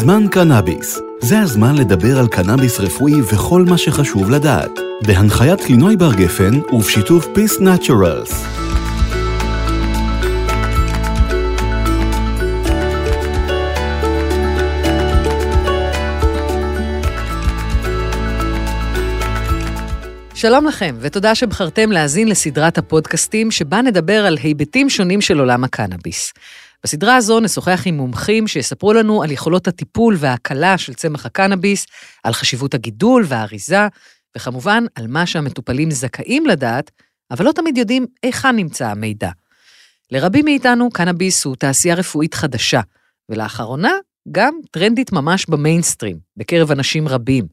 זמן קנאביס. זה הזמן לדבר על קנאביס רפואי וכל מה שחשוב לדעת. בהנחיית לינוי בר גפן ובשיתוף Peace Naturals. שלום לכם, ותודה שבחרתם להאזין לסדרת הפודקאסטים שבה נדבר על היבטים שונים של עולם הקנאביס. בסדרה הזו נשוחח עם מומחים שיספרו לנו על יכולות הטיפול וההקלה של צמח הקנאביס, על חשיבות הגידול והאריזה, וכמובן על מה שהמטופלים זכאים לדעת, אבל לא תמיד יודעים היכן נמצא המידע. לרבים מאיתנו קנאביס הוא תעשייה רפואית חדשה, ולאחרונה גם טרנדית ממש במיינסטרים, בקרב אנשים רבים.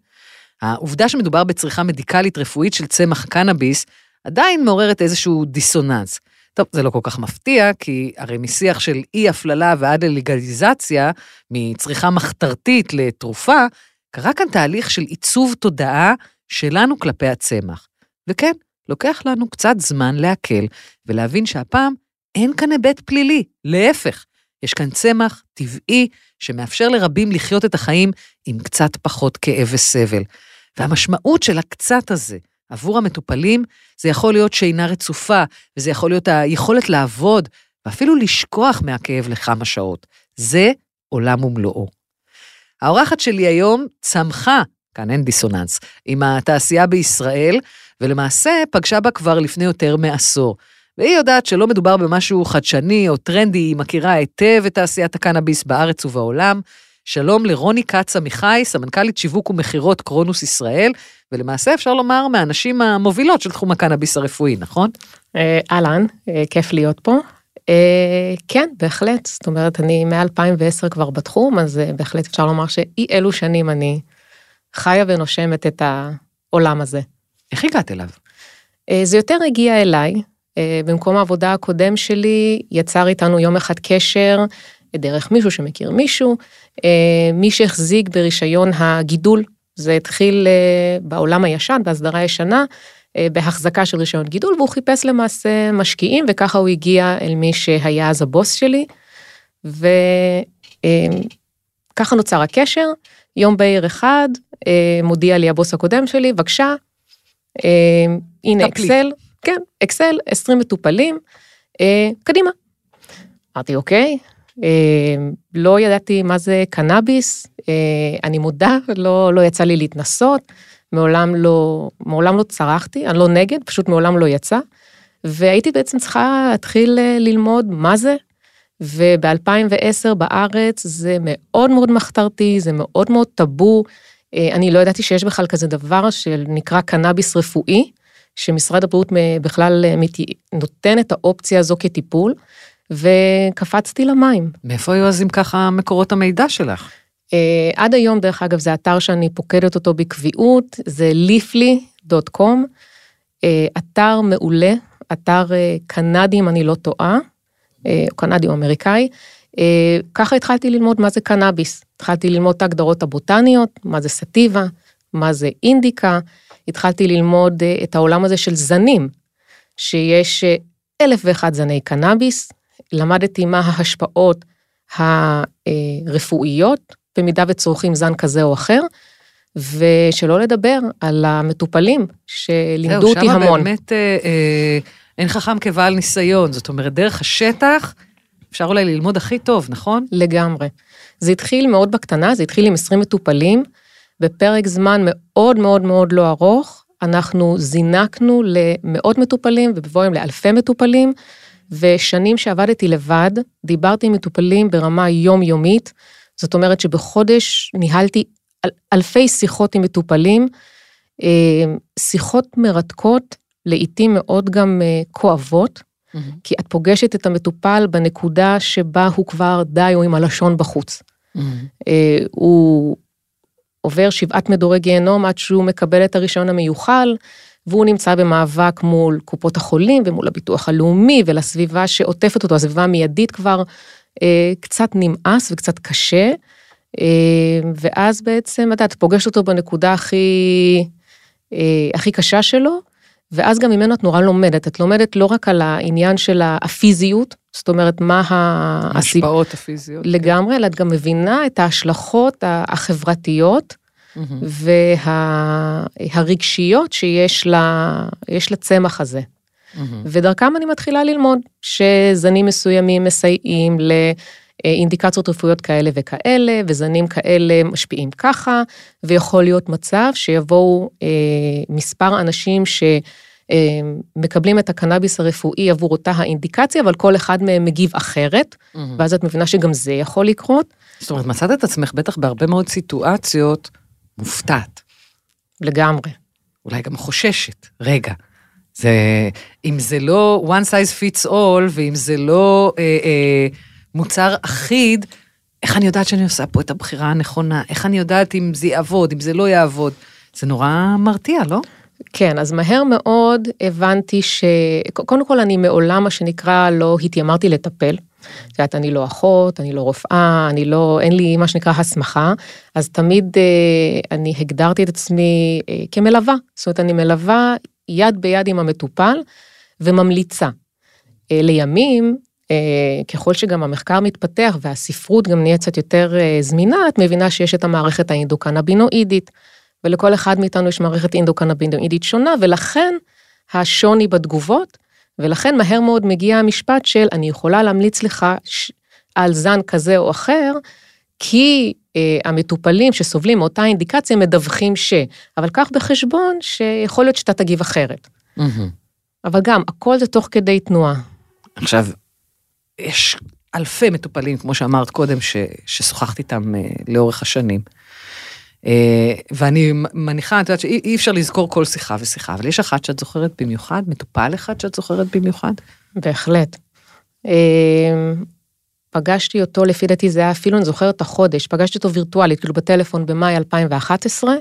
העובדה שמדובר בצריכה מדיקלית רפואית של צמח קנאביס עדיין מעוררת איזשהו דיסוננס. טוב, זה לא כל כך מפתיע, כי הרי משיח של אי-הפללה ועד ללגליזציה, מצריכה מחתרתית לתרופה, קרה כאן תהליך של עיצוב תודעה שלנו כלפי הצמח. וכן, לוקח לנו קצת זמן להקל ולהבין שהפעם אין כאן היבט פלילי, להפך, יש כאן צמח טבעי שמאפשר לרבים לחיות את החיים עם קצת פחות כאב וסבל. והמשמעות של הקצת הזה עבור המטופלים, זה יכול להיות שינה רצופה, וזה יכול להיות היכולת לעבוד, ואפילו לשכוח מהכאב לכמה שעות. זה עולם ומלואו. האורחת שלי היום צמחה, כאן אין דיסוננס, עם התעשייה בישראל, ולמעשה פגשה בה כבר לפני יותר מעשור. והיא יודעת שלא מדובר במשהו חדשני או טרנדי, היא מכירה היטב את תעשיית הקנאביס בארץ ובעולם. שלום לרוני כץ עמיחי, סמנכ"לית שיווק ומכירות קרונוס ישראל, ולמעשה אפשר לומר מהנשים המובילות של תחום הקנאביס הרפואי, נכון? אה, אהלן, אה, כיף להיות פה. אה, כן, בהחלט, זאת אומרת, אני מ-2010 כבר בתחום, אז בהחלט אפשר לומר שאי אלו שנים אני חיה ונושמת את העולם הזה. איך הגעת אליו? זה יותר הגיע אליי. במקום העבודה הקודם שלי יצר איתנו יום אחד קשר דרך מישהו שמכיר מישהו, מי שהחזיק ברישיון הגידול זה התחיל אה, בעולם הישן, בהסדרה הישנה, אה, בהחזקה של רישיון גידול, והוא חיפש למעשה משקיעים, וככה הוא הגיע אל מי שהיה אז הבוס שלי. וככה אה, נוצר הקשר. יום בהיר אחד, מודיע לי הבוס הקודם שלי, בבקשה, הנה אקסל, כן, אקסל, 20 מטופלים, קדימה. אמרתי, אוקיי, אה, לא ידעתי מה זה קנאביס, אה, אני מודה, לא, לא יצא לי להתנסות, מעולם לא, מעולם לא צרחתי, אני לא נגד, פשוט מעולם לא יצא. והייתי בעצם צריכה להתחיל אה, ללמוד מה זה, וב-2010 בארץ זה מאוד מאוד מחתרתי, זה מאוד מאוד טאבו. אני לא ידעתי שיש בכלל כזה דבר שנקרא קנאביס רפואי, שמשרד הבריאות בכלל נותן את האופציה הזו כטיפול. וקפצתי למים. מאיפה היו אז אם ככה מקורות המידע שלך? Uh, עד היום, דרך אגב, זה אתר שאני פוקדת אותו בקביעות, זה leafly.com, uh, אה, אתר מעולה, אתר uh, קנדי, אם אני לא טועה, uh, קנדי או אמריקאי. Uh, ככה התחלתי ללמוד מה זה קנאביס. התחלתי ללמוד את ההגדרות הבוטניות, מה זה סטיבה, מה זה אינדיקה. התחלתי ללמוד uh, את העולם הזה של זנים, שיש uh, אלף ואחד זני קנאביס, למדתי מה ההשפעות הרפואיות במידה וצורכים זן כזה או אחר, ושלא לדבר על המטופלים שלימדו אותי המון. זהו, שם באמת אה, אה, אין חכם כבעל ניסיון, זאת אומרת, דרך השטח אפשר אולי ללמוד הכי טוב, נכון? לגמרי. זה התחיל מאוד בקטנה, זה התחיל עם 20 מטופלים, בפרק זמן מאוד מאוד מאוד לא ארוך, אנחנו זינקנו למאות מטופלים ובבואים לאלפי מטופלים, ושנים שעבדתי לבד, דיברתי עם מטופלים ברמה יומיומית, זאת אומרת שבחודש ניהלתי אל, אלפי שיחות עם מטופלים, אה, שיחות מרתקות, לעתים מאוד גם אה, כואבות, mm-hmm. כי את פוגשת את המטופל בנקודה שבה הוא כבר די או עם הלשון בחוץ. Mm-hmm. הוא עובר שבעת מדורי גיהנום עד שהוא מקבל את הרישיון המיוחל, והוא נמצא במאבק מול קופות החולים ומול הביטוח הלאומי ולסביבה שעוטפת אותו, הסביבה המיידית כבר אה, קצת נמאס וקצת קשה, אה, ואז בעצם, את יודעת, פוגשת אותו בנקודה הכי, אה, הכי קשה שלו, ואז גם ממנו את נורא לומדת. את לומדת לא רק על העניין של הפיזיות, זאת אומרת, מה. ההשפעות הפיזיות. כן. לגמרי, אלא את גם מבינה את ההשלכות החברתיות. והרגשיות שיש לה- יש לצמח הזה. מהמם. ודרכם אני מתחילה ללמוד שזנים מסוימים מסייעים לאינדיקציות רפואיות כאלה וכאלה, וזנים כאלה משפיעים ככה, ויכול להיות מצב שיבואו אה, מספר אנשים שמקבלים את הקנאביס הרפואי עבור אותה האינדיקציה, אבל כל אחד מהם מגיב אחרת, מהמם. ואז את מבינה שגם זה יכול לקרות. זאת אומרת, מצאת את עצמך בטח בהרבה מאוד סיטואציות מופתעת, לגמרי. אולי גם חוששת. רגע, זה, אם זה לא one size fits all, ואם זה לא אה, אה, מוצר אחיד, איך אני יודעת שאני עושה פה את הבחירה הנכונה? איך אני יודעת אם זה יעבוד, אם זה לא יעבוד? זה נורא מרתיע, לא? כן, אז מהר מאוד הבנתי ש... קודם כל, אני מעולם, מה שנקרא, לא התיימרתי לטפל. את יודעת, אני לא אחות, אני לא רופאה, אני לא, אין לי מה שנקרא הסמכה, אז תמיד אה, אני הגדרתי את עצמי אה, כמלווה. זאת אומרת, אני מלווה יד ביד עם המטופל וממליצה. אה, לימים, ככל שגם המחקר מתפתח והספרות גם נהיה קצת יותר זמינה, את מבינה שיש את המערכת האינדוקנבינואידית, ולכל אחד מאיתנו יש מערכת אינדוקנבינואידית שונה, ולכן השוני בתגובות, ולכן מהר מאוד מגיע המשפט של אני יכולה להמליץ לך ש- על זן כזה או אחר, כי אה, המטופלים שסובלים מאותה אינדיקציה מדווחים ש... אבל קח בחשבון שיכול להיות שאתה תגיב אחרת. אבל גם, הכל זה תוך כדי תנועה. עכשיו, יש אלפי מטופלים, כמו שאמרת קודם, ש, ששוחחת איתם אה, לאורך השנים. אה, ואני מניחה, את יודעת שאי אי אפשר לזכור כל שיחה ושיחה, אבל יש אחת שאת זוכרת במיוחד, מטופל אחד שאת זוכרת במיוחד? בהחלט. אה, פגשתי אותו, לפי דעתי זה היה אפילו, אני זוכרת את החודש, פגשתי אותו וירטואלית, כאילו בטלפון במאי 2011,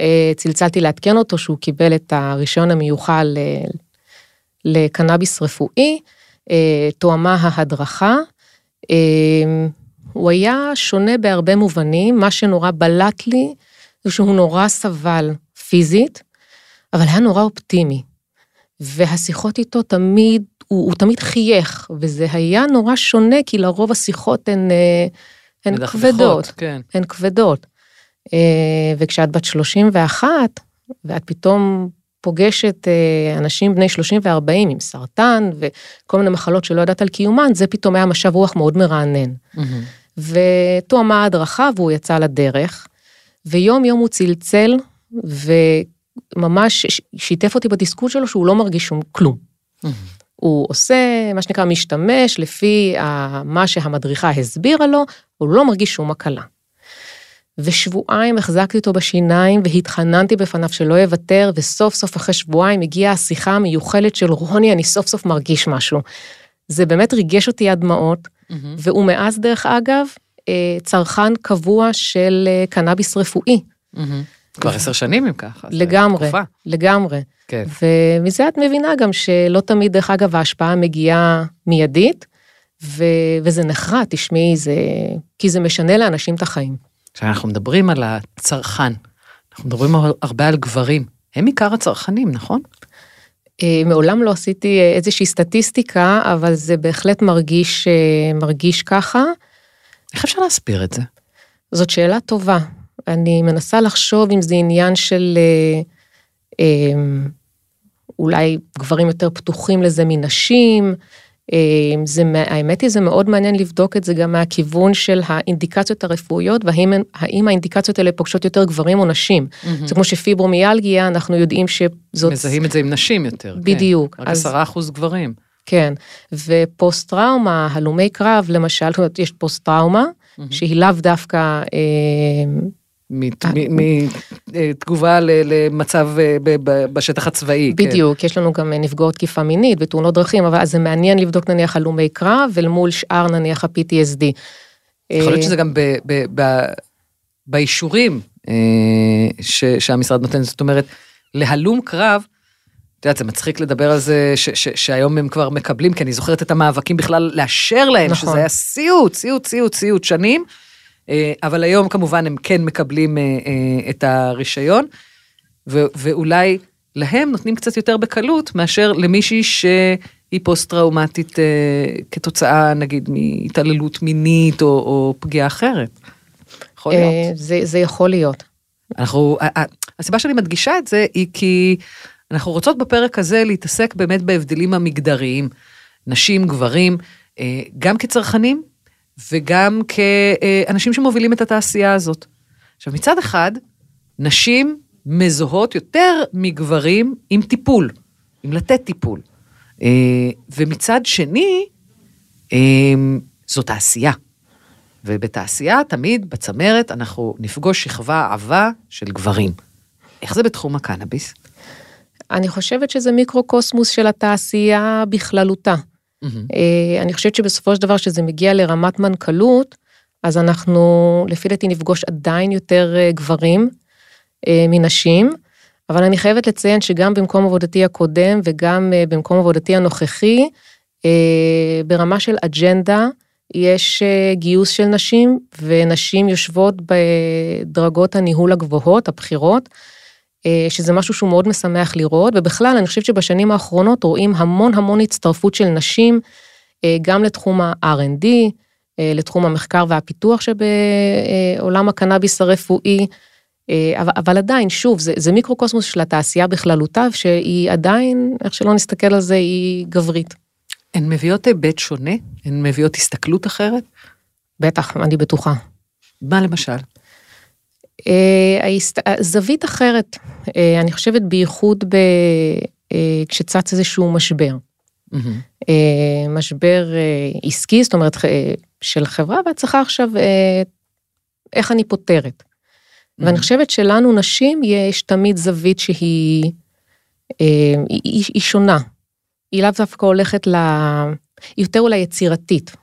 אה, צלצלתי לעדכן אותו שהוא קיבל את הרישיון המיוחל לקנאביס רפואי, תואמה ההדרכה. הוא היה שונה בהרבה מובנים, מה שנורא בלט לי זה שהוא נורא סבל פיזית, אבל היה נורא אופטימי. והשיחות איתו תמיד, הוא, הוא תמיד חייך, וזה היה נורא שונה, כי לרוב השיחות הן, אה, הן כבדות, כן. הן כבדות. אה, וכשאת בת 31, ואת פתאום פוגשת אה, אנשים בני 30 ו-40 עם סרטן וכל מיני מחלות שלא ידעת על קיומן, זה פתאום היה משב רוח מאוד מרענן. מהמם. ותואמה ההדרכה והוא יצא לדרך, ויום יום הוא צלצל, וממש שיתף אותי בתסכול שלו שהוא לא מרגיש שום כלום. מהמם. הוא עושה, מה שנקרא, משתמש לפי מה שהמדריכה הסבירה לו, הוא לא מרגיש שום הקלה. ושבועיים החזקתי אותו בשיניים והתחננתי בפניו שלא יוותר, וסוף סוף אחרי שבועיים הגיעה השיחה המיוחלת של רוני, אני סוף סוף מרגיש משהו. זה באמת ריגש אותי עד דמעות, מהמם. והוא מאז, דרך אגב, אה, צרכן קבוע של אה, קנאביס רפואי, מהמם. כבר עשר שנים אם ככה. זה לגמרי, תקופה. לגמרי. כן. ומזה את מבינה גם שלא תמיד, דרך אגב, ההשפעה מגיעה מיידית, ו... וזה נחרט, תשמעי, זה... כי זה משנה לאנשים את החיים. כשאנחנו מדברים על הצרכן, אנחנו מדברים הרבה על גברים. הם עיקר הצרכנים, נכון? אה, מעולם לא עשיתי אה, איזושהי סטטיסטיקה, אבל זה בהחלט מרגיש, אה, מרגיש ככה. איך אפשר להסביר את זה? זאת שאלה טובה. אני מנסה לחשוב אם זה עניין של אה, אה, אולי גברים יותר פתוחים לזה מנשים. אה, זה, האמת היא, זה מאוד מעניין לבדוק את זה גם מהכיוון של האינדיקציות הרפואיות, והאם האינדיקציות האלה פוגשות יותר גברים או נשים. זה כמו שפיברומיאלגיה, אנחנו יודעים שזאת... מזהים את זה עם נשים יותר. כן. בדיוק. רק אז- עשרה אחוז גברים. כן, ופוסט טראומה, הלומי קרב למשל, יש פוסט טראומה, שהיא לאו דווקא, אה, מתגובה למצב אה, ב- ב- בשטח הצבאי. כן. בדיוק, יש לנו גם נפגעות תקיפה מינית ותאונות דרכים, אבל זה מעניין לבדוק נניח הלומי קרב, אל מול שאר נניח ה-PTSD. יכול להיות אה, שזה גם באישורים אה, שהמשרד נותן, זאת אומרת, להלום קרב, את יודעת, זה מצחיק לדבר על זה ש- ש- שהיום הם כבר מקבלים, כי אני זוכרת את המאבקים בכלל לאשר להם, נכון. שזה היה סיוט, סיוט, סיוט, סיוט שנים, אה, אבל היום כמובן הם כן מקבלים אה, אה, את הרישיון, ו- ואולי להם נותנים קצת יותר בקלות מאשר למישהי שהיא פוסט-טראומטית אה, כתוצאה, נגיד, מהתעללות מינית או, או פגיעה אחרת. יכול להיות. אה, זה, זה יכול להיות. אנחנו, הסיבה שאני מדגישה את זה היא כי אנחנו רוצות בפרק הזה להתעסק באמת בהבדלים המגדריים, נשים, גברים, אה, גם כצרכנים וגם כאנשים שמובילים את התעשייה הזאת. עכשיו, מצד אחד, נשים מזוהות יותר מגברים עם טיפול, עם לתת טיפול. אה, ומצד שני, אה, זו תעשייה. ובתעשייה, תמיד בצמרת, אנחנו נפגוש שכבה עבה של גברים. איך זה בתחום הקנאביס? אני חושבת שזה מיקרוקוסמוס של התעשייה בכללותה. Mm-hmm. אני חושבת שבסופו של דבר, כשזה מגיע לרמת מנכ"לות, אז אנחנו, לפי דעתי, נפגוש עדיין יותר אה, גברים אה, מנשים, אבל אני חייבת לציין שגם במקום עבודתי הקודם וגם במקום עבודתי הנוכחי, ברמה של אג'נדה, יש גיוס של נשים, ונשים יושבות בדרגות הניהול הגבוהות, הבכירות, שזה משהו שהוא מאוד משמח לראות, ובכלל, אני חושבת שבשנים האחרונות רואים המון המון הצטרפות של נשים, גם לתחום ה-R&D, לתחום המחקר והפיתוח שבעולם הקנאביס הרפואי, אבל, אבל עדיין, שוב, זה, זה מיקרוקוסמוס של התעשייה בכללותה, שהיא עדיין, איך שלא נסתכל על זה, היא גברית. הן מביאות היבט שונה? הן מביאות הסתכלות אחרת? בטח, אני בטוחה. מה למשל? זווית אחרת, אני חושבת בייחוד ב... כשצץ איזשהו משבר. Mm-hmm. משבר עסקי, זאת אומרת, של חברה, ואת צריכה עכשיו, איך אני פותרת. Mm-hmm. ואני חושבת שלנו, נשים, יש תמיד זווית שהיא היא, היא שונה. היא לאו דווקא הולכת ל... היא יותר אולי יצירתית.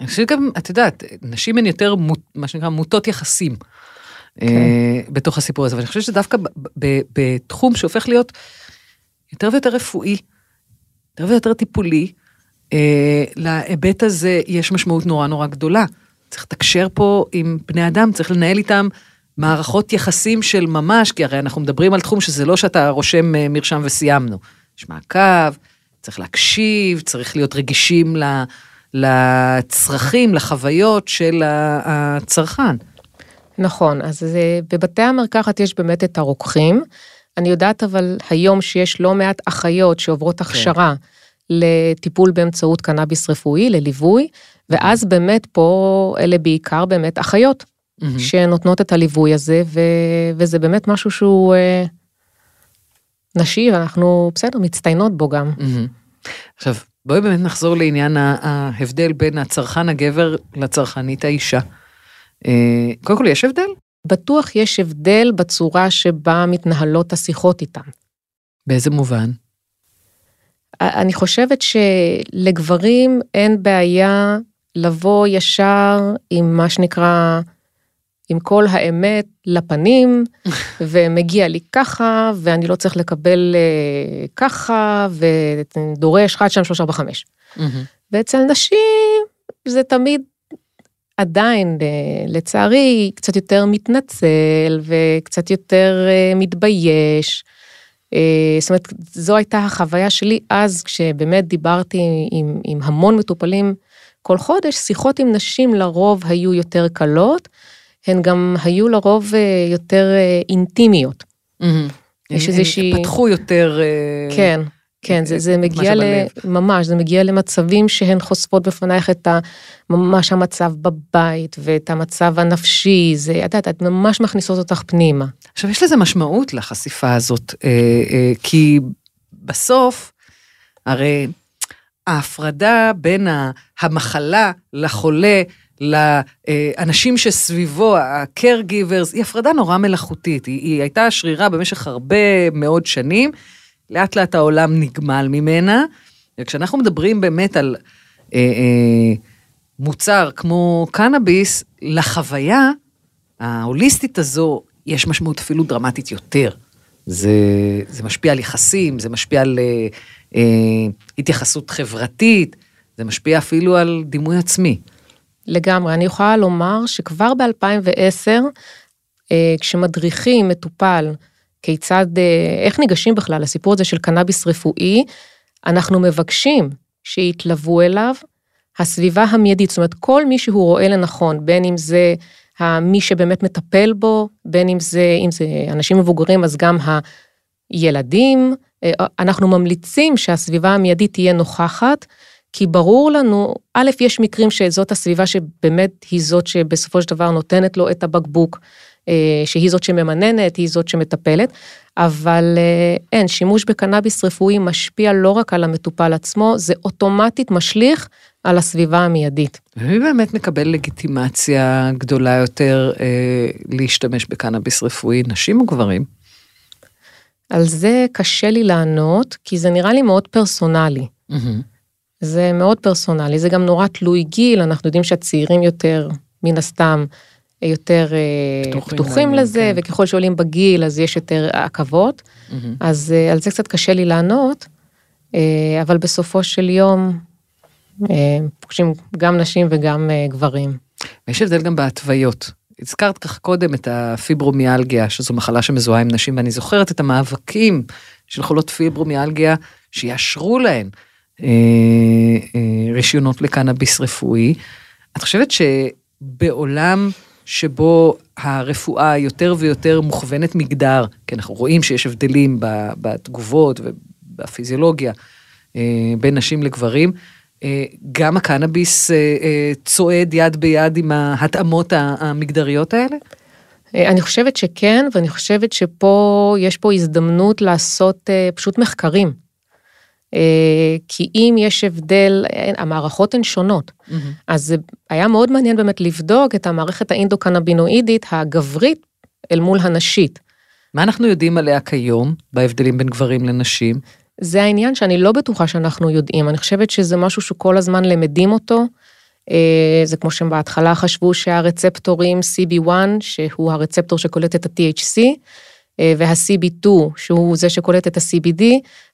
אני חושבת גם, את יודעת, נשים הן יותר, מה שנקרא, מוטות יחסים. כן. בתוך הסיפור הזה, ואני חושבת שדווקא בתחום שהופך להיות יותר ויותר רפואי, יותר ויותר טיפולי, להיבט הזה יש משמעות נורא נורא גדולה. צריך לתקשר פה עם בני אדם, צריך לנהל איתם מערכות יחסים של ממש, כי הרי אנחנו מדברים על תחום שזה לא שאתה רושם מרשם וסיימנו. יש מעקב, צריך להקשיב, צריך להיות רגישים לצרכים, לחוויות של הצרכן. נכון, אז בבתי המרקחת יש באמת את הרוקחים. אני יודעת אבל היום שיש לא מעט אחיות שעוברות כן. הכשרה לטיפול באמצעות קנאביס רפואי, לליווי, ואז באמת פה אלה בעיקר באמת אחיות, mm-hmm. שנותנות את הליווי הזה, ו... וזה באמת משהו שהוא... אה, נשי, ואנחנו בסדר, מצטיינות בו גם. עכשיו, בואי באמת נחזור לעניין ההבדל בין הצרכן הגבר לצרכנית האישה. אה, קודם כל, יש הבדל? בטוח יש הבדל בצורה שבה מתנהלות השיחות איתם. באיזה מובן? אני חושבת שלגברים אין בעיה לבוא ישר עם מה שנקרא עם כל האמת לפנים, ומגיע לי ככה, ואני לא צריך לקבל uh, ככה, ודורש 1, 2, 3, 4, 5. ואצל נשים זה תמיד עדיין, uh, לצערי, קצת יותר מתנצל, וקצת יותר uh, מתבייש. Uh, זאת אומרת, זו הייתה החוויה שלי אז, כשבאמת דיברתי עם, עם המון מטופלים כל חודש, שיחות עם נשים לרוב היו יותר קלות. הן גם היו לרוב אה, יותר אה, אינטימיות. יש איזושהי... הם פתחו יותר... אה, כן, כן, זה, זה מגיע ל... ממש, זה מגיע למצבים שהן חושפות בפנייך את ה... ממש המצב בבית ואת המצב הנפשי, זה, את יודעת, את ממש מכניסות אותך פנימה. עכשיו, יש לזה משמעות לחשיפה הזאת, כי בסוף, הרי ההפרדה בין המחלה לחולה, לאנשים שסביבו, ה-caregivers, היא הפרדה נורא מלאכותית. היא, היא הייתה שרירה במשך הרבה מאוד שנים, לאט לאט העולם נגמל ממנה, וכשאנחנו מדברים באמת על אה, אה, מוצר כמו קנאביס, לחוויה ההוליסטית הזו יש משמעות אפילו דרמטית יותר. זה, זה משפיע על יחסים, זה משפיע על אה, אה, התייחסות חברתית, זה משפיע אפילו על דימוי עצמי. לגמרי. אני יכולה לומר שכבר ב-2010, אה, כשמדריכים מטופל כיצד, איך ניגשים בכלל לסיפור הזה של קנאביס רפואי, אנחנו מבקשים שיתלוו אליו. הסביבה המיידית, זאת אומרת, כל מי שהוא רואה לנכון, בין אם זה מי שבאמת מטפל בו, בין אם זה, אם זה אנשים מבוגרים, אז גם הילדים, אנחנו ממליצים שהסביבה המיידית תהיה נוכחת, כי ברור לנו, א', יש מקרים שזאת הסביבה שבאמת היא זאת שבסופו של דבר נותנת לו את הבקבוק, אה, שהיא זאת שממננת, היא זאת שמטפלת, אבל אה, אין, שימוש בקנאביס רפואי משפיע לא רק על המטופל עצמו, זה אוטומטית משליך על הסביבה המיידית. ומי באמת מקבל לגיטימציה גדולה יותר אה, להשתמש בקנאביס רפואי, נשים או גברים? על זה קשה לי לענות, כי זה נראה לי מאוד פרסונלי. Mm-hmm. זה מאוד פרסונלי, זה גם נורא תלוי גיל, אנחנו יודעים שהצעירים יותר, מן הסתם, יותר אה, פתוחים, פתוחים לזה, כן. וככל שעולים בגיל אז יש יותר עכבות, mm-hmm. אז אה, על זה קצת קשה לי לענות, אה, אבל בסופו של יום פוגשים גם נשים וגם גברים. ויש הבדל גם בהתוויות. הזכרת כך קודם את הפיברומיאלגיה, שזו מחלה שמזוהה עם נשים, ואני זוכרת את המאבקים של חולות פיברומיאלגיה, שיאשרו להן אה, אה, רישיונות לקנאביס רפואי. את חושבת שבעולם שבו הרפואה יותר ויותר מוכוונת מגדר, כי אנחנו רואים שיש הבדלים בתגובות ובפיזיולוגיה אה, בין נשים לגברים, גם הקנאביס צועד יד ביד עם ההתאמות המגדריות האלה? אני חושבת שכן, ואני חושבת שפה, יש פה הזדמנות לעשות פשוט מחקרים. אה, כי אם יש הבדל, המערכות הן שונות. Mm-hmm. אז זה היה מאוד מעניין באמת לבדוק את המערכת האינדוקנבינואידית הגברית אל מול הנשית. מה אנחנו יודעים עליה כיום, בהבדלים בין גברים לנשים? זה העניין שאני לא בטוחה שאנחנו יודעים, אני חושבת שזה משהו שכל הזמן למדים אותו. אה, זה כמו שהם בהתחלה חשבו שהרצפטורים CB1, שהוא הרצפטור שקולט את ה-THC, אה, וה-CB2, שהוא זה שקולט את ה-CBD,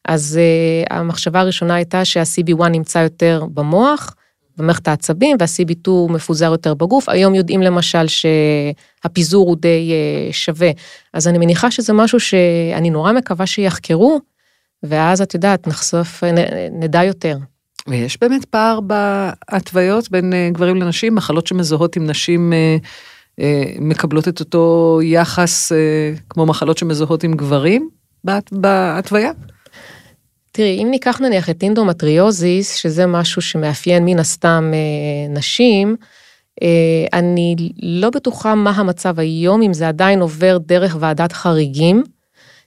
אז uh, המחשבה הראשונה הייתה שה-CB1 נמצא יותר במוח, במערכת העצבים, וה-CB2 מפוזר יותר בגוף. היום יודעים למשל שהפיזור הוא די uh, שווה. אז אני מניחה שזה משהו שאני נורא מקווה שיחקרו, ואז את יודעת, נחשוף, נדע יותר. ויש באמת פער בהתוויות בין גברים לנשים, מחלות שמזוהות עם נשים אה, מקבלות את אותו יחס אה, כמו מחלות שמזוהות עם גברים בהתוויה? תראי, אם ניקח נניח את אנדומטריוזיס, שזה משהו שמאפיין מן הסתם אה, נשים, אני לא בטוחה מה המצב היום, אם זה עדיין עובר דרך ועדת חריגים,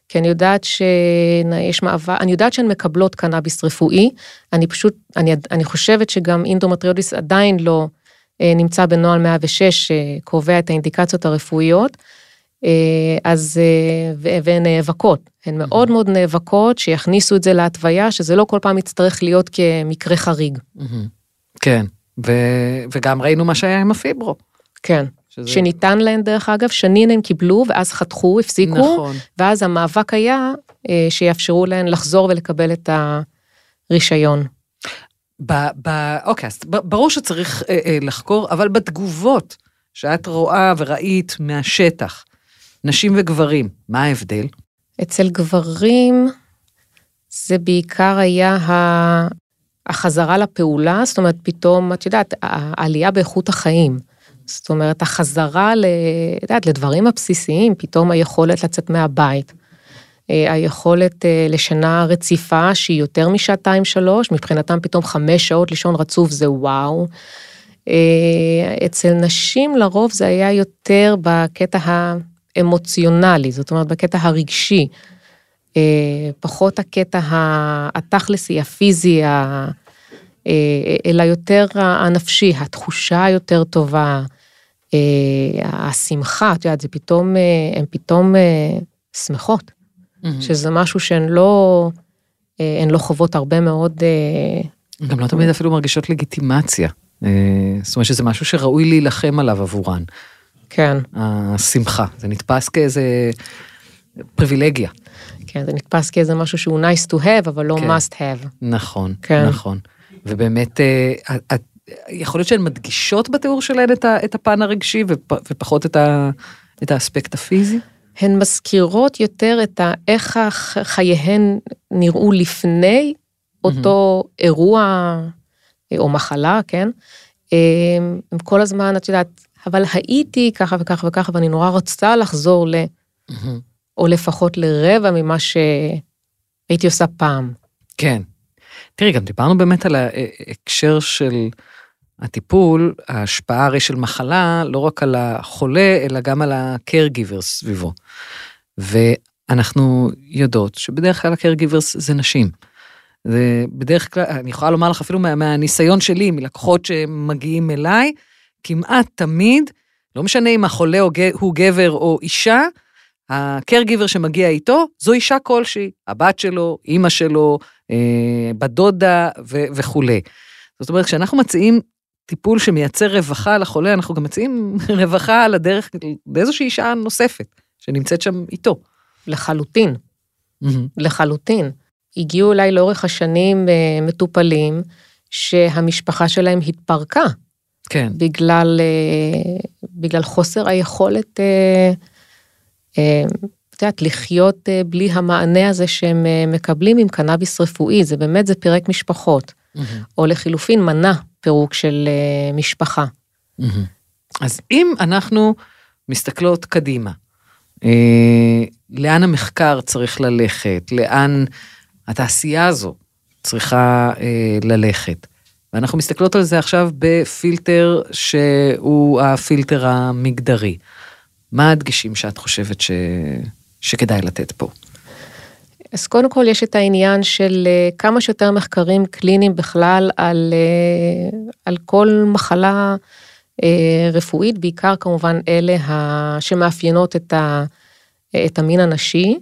כי אני יודעת שיש מעבר, אני יודעת שהן מקבלות קנאביס רפואי, אני פשוט, אני, אני חושבת שגם אנדומטריוזיס עדיין לא אה, נמצא בנוהל 106 שקובע את האינדיקציות הרפואיות, אה, אז, אה, והן נאבקות, הן מאוד מאוד נאבקות שיכניסו את זה להתוויה, שזה לא כל פעם יצטרך להיות כמקרה חריג. כן, ו, וגם ראינו מה שהיה עם הפיברו. כן. שזה... שניתן להן, דרך אגב, שנים הם קיבלו, ואז חתכו, הפסיקו, נכון. ואז המאבק היה שיאפשרו להן לחזור ולקבל את הרישיון. ב, ב, אוקיי, אז ברור שצריך אה, אה, לחקור, אבל בתגובות שאת רואה וראית מהשטח, נשים וגברים, מה ההבדל? אצל גברים זה בעיקר היה החזרה לפעולה, זאת אומרת, פתאום, את יודעת, העלייה באיכות החיים. זאת אומרת, החזרה, ל, יודעת, לדברים הבסיסיים, פתאום היכולת לצאת מהבית. אה, היכולת אה, לשינה רציפה שהיא יותר משעתיים-שלוש, מבחינתם פתאום חמש שעות לישון רצוף זה וואו. אה, אצל נשים לרוב זה היה יותר בקטע האמוציונלי, זאת אומרת בקטע הרגשי, פחות הקטע התכלסי, הפיזי, אלא יותר הנפשי, התחושה היותר טובה, השמחה, את יודעת, זה פתאום, הן פתאום שמחות. Mm-hmm. שזה משהו שהן לא, אה, הן לא חוות הרבה מאוד... אה, גם לא תמיד אפילו מרגישות לגיטימציה. אה, זאת אומרת שזה משהו שראוי להילחם עליו עבורן. כן. השמחה, זה נתפס כאיזה פריבילגיה. כן, זה נתפס כאיזה משהו שהוא nice to have, אבל לא כן. must have. נכון, כן. נכון. ובאמת, את, יכול להיות שהן מדגישות בתיאור שלהן את, את הפן הרגשי ופחות את, ה, את האספקט הפיזי? הן מזכירות יותר את ה, איך חייהן נראו לפני אותו אירוע אה, או מחלה, כן? הם כל הזמן, את יודעת, אבל הייתי ככה וככה וככה, ואני נורא רוצה לחזור ל... או לפחות לרבע ממה שהייתי עושה פעם. כן. תראי, גם דיברנו באמת על ההקשר של הטיפול, ההשפעה הרי של מחלה, לא רק על החולה, אלא גם על ה-caregivers סביבו. ואנחנו יודעות שבדרך כלל ה-caregivers זה נשים. זה בדרך כלל, אני יכולה לומר לך אפילו מה, מהניסיון שלי, מלקוחות שמגיעים אליי, כמעט תמיד, לא משנה אם החולה הוא גבר או אישה, הקרגיבר שמגיע איתו, זו אישה כלשהי, הבת שלו, אימא שלו, אה, בת דודה וכולי. זאת אומרת, כשאנחנו מציעים טיפול שמייצר רווחה לחולה, אנחנו גם מציעים רווחה על הדרך באיזושהי אישה נוספת, שנמצאת שם איתו. לחלוטין, mm-hmm. לחלוטין. הגיעו אליי לאורך השנים אה, מטופלים שהמשפחה שלהם התפרקה. כן. בגלל, אה, בגלל חוסר היכולת, אה, את יודעת, לחיות בלי המענה הזה שהם מקבלים עם קנאביס רפואי, זה באמת, זה פירק משפחות. Mm-hmm. או לחילופין, מנע פירוק של משפחה. Mm-hmm. אז אם אנחנו מסתכלות קדימה, לאן המחקר צריך ללכת, לאן התעשייה הזו צריכה אה, ללכת. ואנחנו מסתכלות על זה עכשיו בפילטר שהוא הפילטר המגדרי. מה הדגשים שאת חושבת ש... שכדאי לתת פה? אז קודם כל יש את העניין של אה, כמה שיותר מחקרים קליניים בכלל על, אה, על כל מחלה אה, רפואית, בעיקר כמובן אלה שמאפיינות את, ה, את המין הנשי.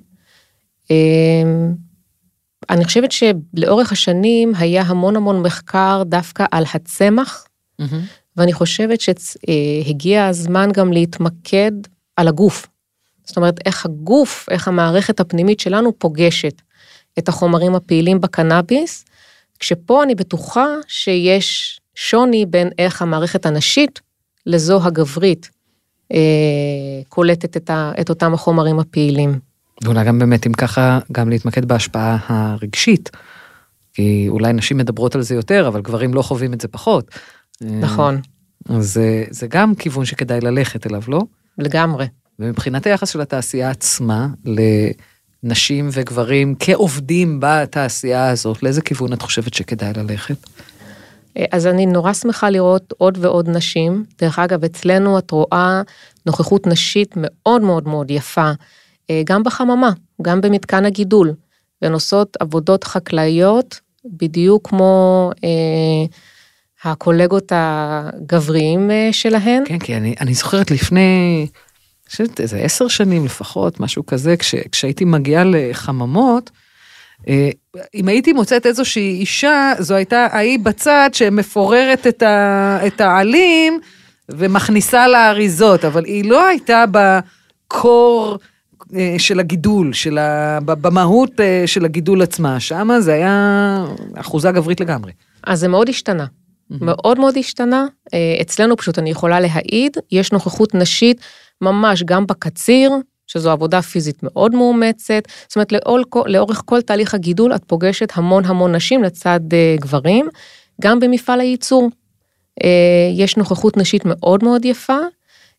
אני חושבת שלאורך השנים היה המון המון מחקר דווקא על הצמח, mm-hmm. ואני חושבת שהגיע הזמן גם להתמקד על הגוף. זאת אומרת, איך הגוף, איך המערכת הפנימית שלנו פוגשת את החומרים הפעילים בקנאביס, כשפה אני בטוחה שיש שוני בין איך המערכת הנשית לזו הגברית אה, קולטת את, ה, את אותם החומרים הפעילים. ואולי גם באמת, אם ככה, גם להתמקד בהשפעה הרגשית. כי אולי נשים מדברות על זה יותר, אבל גברים לא חווים את זה פחות. נכון. אז זה, זה גם כיוון שכדאי ללכת אליו, לא? לגמרי. ומבחינת היחס של התעשייה עצמה לנשים וגברים כעובדים בתעשייה הזאת, לאיזה כיוון את חושבת שכדאי ללכת? אז אני נורא שמחה לראות עוד ועוד נשים. דרך אגב, אצלנו את רואה נוכחות נשית מאוד מאוד מאוד יפה. אה, גם בחממה, גם במתקן הגידול, והן עושות עבודות חקלאיות בדיוק כמו אה, הקולגות הגבריים אה, שלהן. כן, כי אני, אני זוכרת לפני, חושבת איזה עשר שנים לפחות, משהו כזה, כש, כשהייתי מגיעה לחממות, אה, אם הייתי מוצאת איזושהי אישה, זו הייתה ההיא בצד שמפוררת את, ה, את העלים ומכניסה לאריזות, אבל היא לא הייתה בקור אה, של הגידול, של ה... במהות אה, של הגידול עצמה, שם זה היה אחוזה גברית לגמרי. אז זה מאוד השתנה. מאוד מאוד השתנה. אה, אצלנו פשוט, אני יכולה להעיד, יש נוכחות נשית ממש גם בקציר, שזו עבודה פיזית מאוד מאומצת. זאת אומרת, לאור, לאורך כל תהליך הגידול את פוגשת המון המון נשים לצד גברים, גם במפעל הייצור. יש נוכחות נשית מאוד מאוד יפה,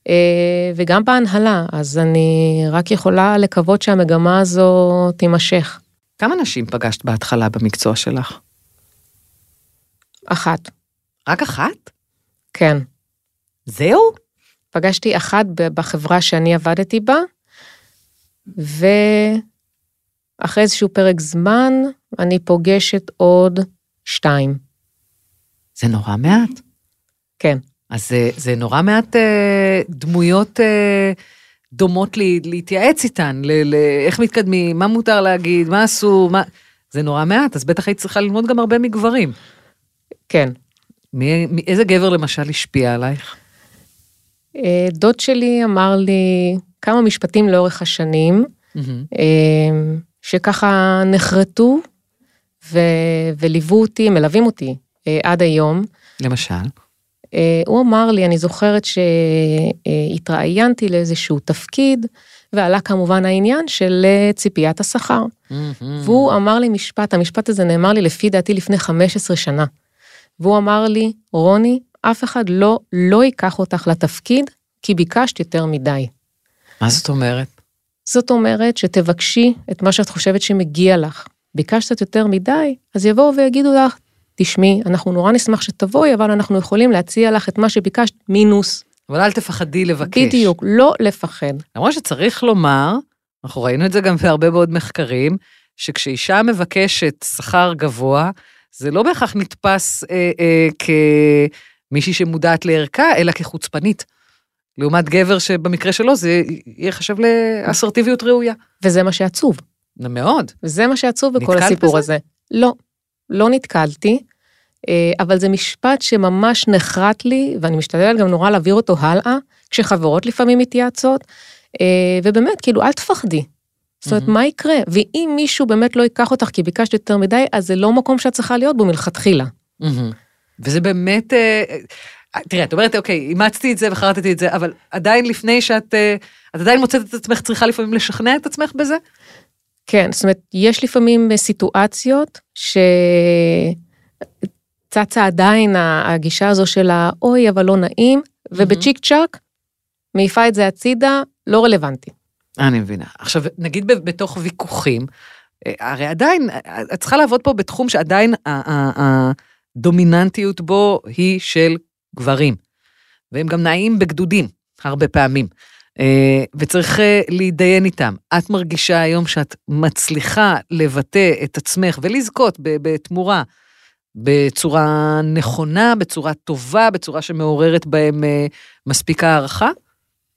אה, וגם בהנהלה, אז אני רק יכולה לקוות שהמגמה הזו תימשך. כמה נשים פגשת בהתחלה במקצוע שלך? אחת. רק אחת? כן. זהו? פגשתי אחת בחברה שאני עבדתי בה, ואחרי איזשהו פרק זמן, אני פוגשת עוד שתיים. זה נורא מעט. כן. אז זה, זה נורא מעט אה, דמויות אה, דומות לי, להתייעץ איתן, ל, ל, איך מתקדמים, מה מותר להגיד, מה אסור, מה... זה נורא מעט, אז בטח היית צריכה ללמוד גם הרבה מגברים. כן. מי, מי, איזה גבר למשל השפיע עלייך? אה, דוד שלי אמר לי כמה משפטים לאורך השנים, mm-hmm. שככה נחרטו ו, וליוו אותי, מלווים אותי אה, עד היום. למשל? אה, הוא אמר לי, אני זוכרת שהתראיינתי לאיזשהו תפקיד, ועלה כמובן העניין של אה, ציפיית השכר. והוא אמר לי משפט, המשפט הזה נאמר לי לפי דעתי לפני 15 שנה. והוא אמר לי, רוני, אף אחד לא, לא ייקח אותך לתפקיד, כי ביקשת יותר מדי. מה זאת אומרת? זאת אומרת שתבקשי את מה שאת חושבת שמגיע לך. ביקשת יותר מדי, אז יבואו ויגידו לך, תשמעי, אנחנו נורא נשמח שתבואי, אבל אנחנו יכולים להציע לך את מה שביקשת מינוס. אבל אל תפחדי לבקש. בדיוק, לא לפחד. למרות שצריך לומר, אנחנו ראינו את זה גם בהרבה מאוד מחקרים, שכשאישה מבקשת שכר גבוה, זה לא בהכרח נתפס אה, אה, כמישהי שמודעת לערכה, אלא כחוצפנית. לעומת גבר שבמקרה שלו זה ייחשב לאסרטיביות ראויה. וזה מה שעצוב. מאוד. וזה מה שעצוב בכל הסיפור בזה? הזה. לא, לא נתקלתי, אה, אבל זה משפט שממש נחרט לי, ואני משתדלת גם נורא להעביר אותו הלאה, כשחברות לפעמים מתייעצות, אה, ובאמת, כאילו, אל תפחדי. זאת אומרת. מה יקרה? ואם מישהו באמת לא ייקח אותך כי ביקשת יותר מדי, אז זה לא מקום שאת צריכה להיות בו מלכתחילה. וזה באמת, אה, אה, תראה, את אומרת, אוקיי, אימצתי את זה וחרטתי את זה, אבל עדיין לפני שאת, אה, את עדיין מוצאת את עצמך צריכה לפעמים לשכנע את עצמך בזה? כן, זאת אומרת, יש לפעמים סיטואציות שצצה עדיין ה- הגישה הזו של האוי, אבל לא נעים, ובצ'יק צ'אק, מעיפה את זה הצידה, לא רלוונטי. אני מבינה. עכשיו, נגיד בתוך ויכוחים, אה, הרי עדיין, אה, את צריכה לעבוד פה בתחום שעדיין הדומיננטיות בו היא של גברים. והם גם נעים בגדודים, הרבה פעמים. אה, וצריך להתדיין איתם. את מרגישה היום שאת מצליחה לבטא את עצמך ולזכות בתמורה בצורה נכונה, בצורה טובה, בצורה שמעוררת בהם מספיק הערכה?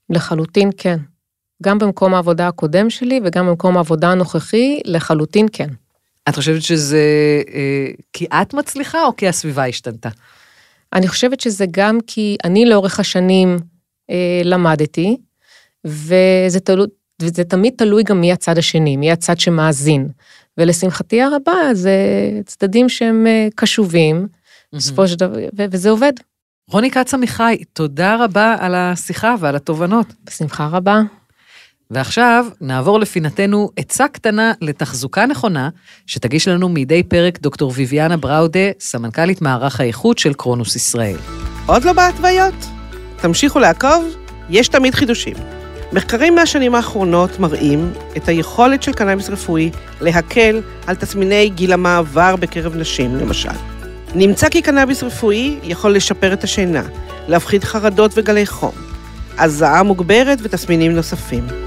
לחלוטין כן. גם במקום העבודה הקודם שלי וגם במקום העבודה הנוכחי, לחלוטין כן. את חושבת שזה אה, כי את מצליחה או כי הסביבה השתנתה? אני חושבת שזה גם כי אני לאורך השנים אה, למדתי, וזה, תלו, וזה תמיד תלוי גם מי הצד השני, מי הצד שמאזין. ולשמחתי הרבה, זה צדדים שהם אה, קשובים, בסופו של דבר, ו- וזה עובד, רוני כץ עמיחי, תודה רבה על השיחה ועל התובנות. בשמחה רבה. ועכשיו נעבור לפינתנו עצה קטנה לתחזוקה נכונה, שתגיש לנו מדי פרק דוקטור ויviana בראודה, סמנכ"לית מערך האיכות של קרונוס ישראל. עוד לא בהתוויות? תמשיכו לעקוב, יש תמיד חידושים. מחקרים מהשנים האחרונות מראים את היכולת של קנאביס רפואי להקל על תסמיני גיל המעבר בקרב נשים, למשל. נמצא כי קנאביס רפואי יכול לשפר את השינה, להפחית חרדות וגלי חום, הזעה מוגברת ותסמינים נוספים.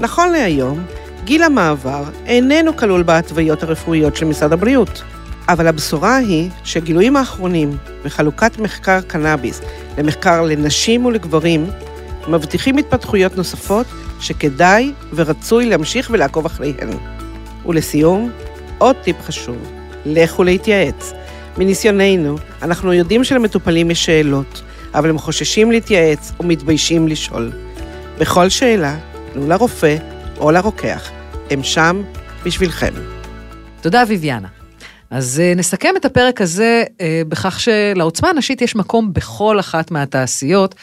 נכון להיום, גיל המעבר איננו כלול בהתוויות הרפואיות של משרד הבריאות. אבל הבשורה היא שהגילויים האחרונים בחלוקת מחקר קנאביס למחקר לנשים ולגברים מבטיחים התפתחויות נוספות שכדאי ורצוי להמשיך ולעקוב אחריהן. ולסיום, עוד טיפ חשוב, לכו להתייעץ. מניסיוננו, אנחנו יודעים שלמטופלים יש שאלות, אבל הם חוששים להתייעץ ומתביישים לשאול. בכל שאלה, תנו לרופא או לרוקח, הם שם בשבילכם. תודה, ויviana. אז אה, נסכם את הפרק הזה אה, בכך שלעוצמה הנשית יש מקום בכל אחת מהתעשיות,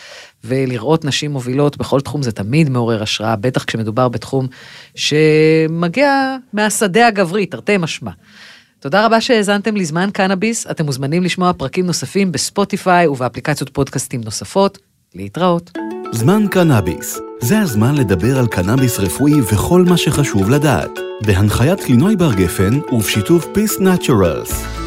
ולראות נשים מובילות בכל תחום זה תמיד מעורר השראה, בטח כשמדובר בתחום שמגיע מהשדה הגברי, תרתי משמע. תודה רבה שהאזנתם לזמן קנאביס, אתם מוזמנים לשמוע פרקים נוספים בספוטיפיי ובאפליקציות פודקאסטים נוספות. להתראות. זמן קנאביס. זה הזמן לדבר על קנאביס רפואי וכל מה שחשוב לדעת. בהנחיית לינוי בר גפן ובשיתוף Peace Naturals.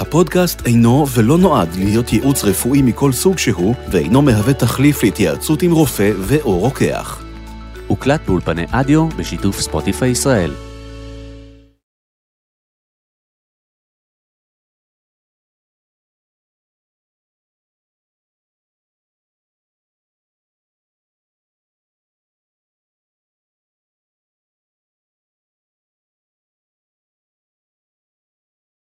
הפודקאסט אינו ולא נועד להיות ייעוץ רפואי מכל סוג שהוא, ואינו מהווה תחליף להתייעצות עם רופא ו/או רוקח. הוקלט באולפני אדיו בשיתוף ספוטיפיי ישראל.